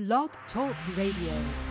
Blog Talk Radio.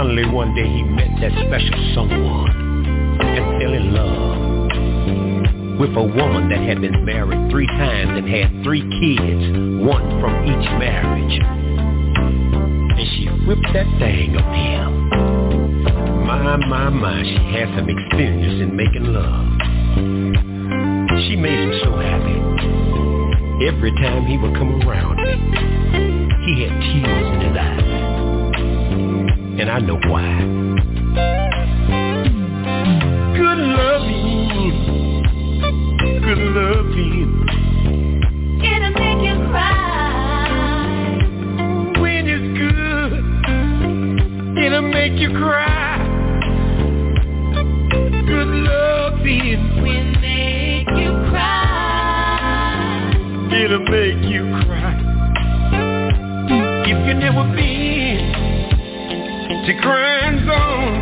Finally one day he met that special someone and fell in love with a woman that had been married three times and had three kids, one from each marriage. And she whipped that thing up him. My, my, my, she had some experience in making love. She made him so happy. Every time he would come around, he had tears in his eyes. And I know why. Good loving, good loving. It'll make you cry. When it's good, it'll make you cry. Good loving, Will make you cry. it'll make you cry. If you never been to crime zone,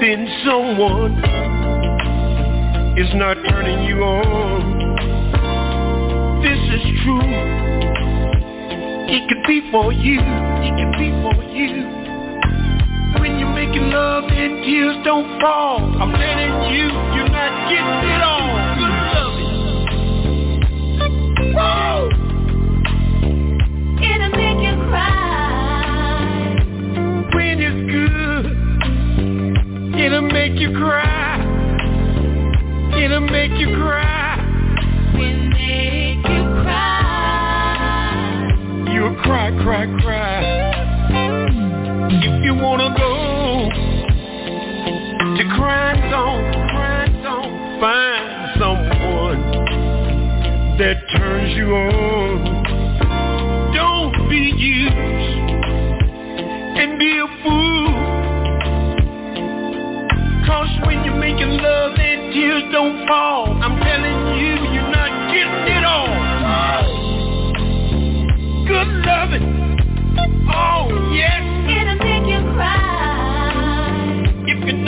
then someone is not turning you on. This is true. It could be for you. It could be for you. When you're making love and tears don't fall, I'm telling you, you're not getting it all. Good loving. Whoa! You cry. It'll make you cry. Will make you cry. You'll cry, cry, cry. If you wanna go to crime zone, crime zone, find someone that turns you on.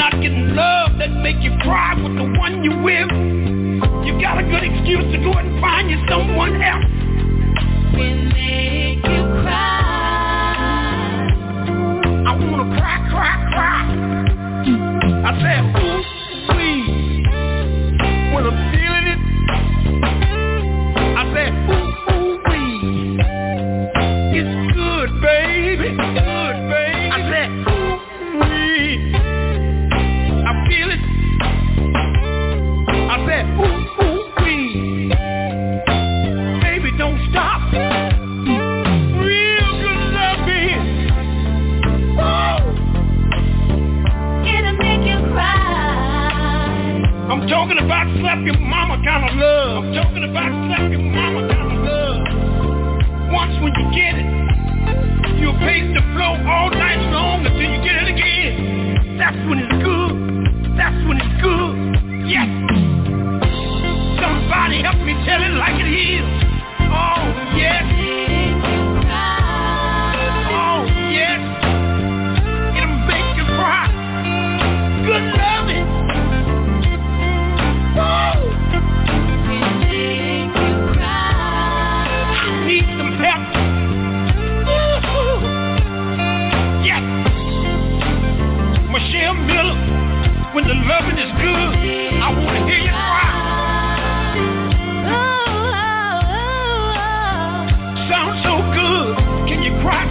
Not getting love that make you cry with the one you with, you got a good excuse to go and find you someone else. Loving is good, I want to hear you cry. Oh, oh, oh, Sounds so good. Can you cry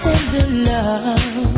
Jamaica.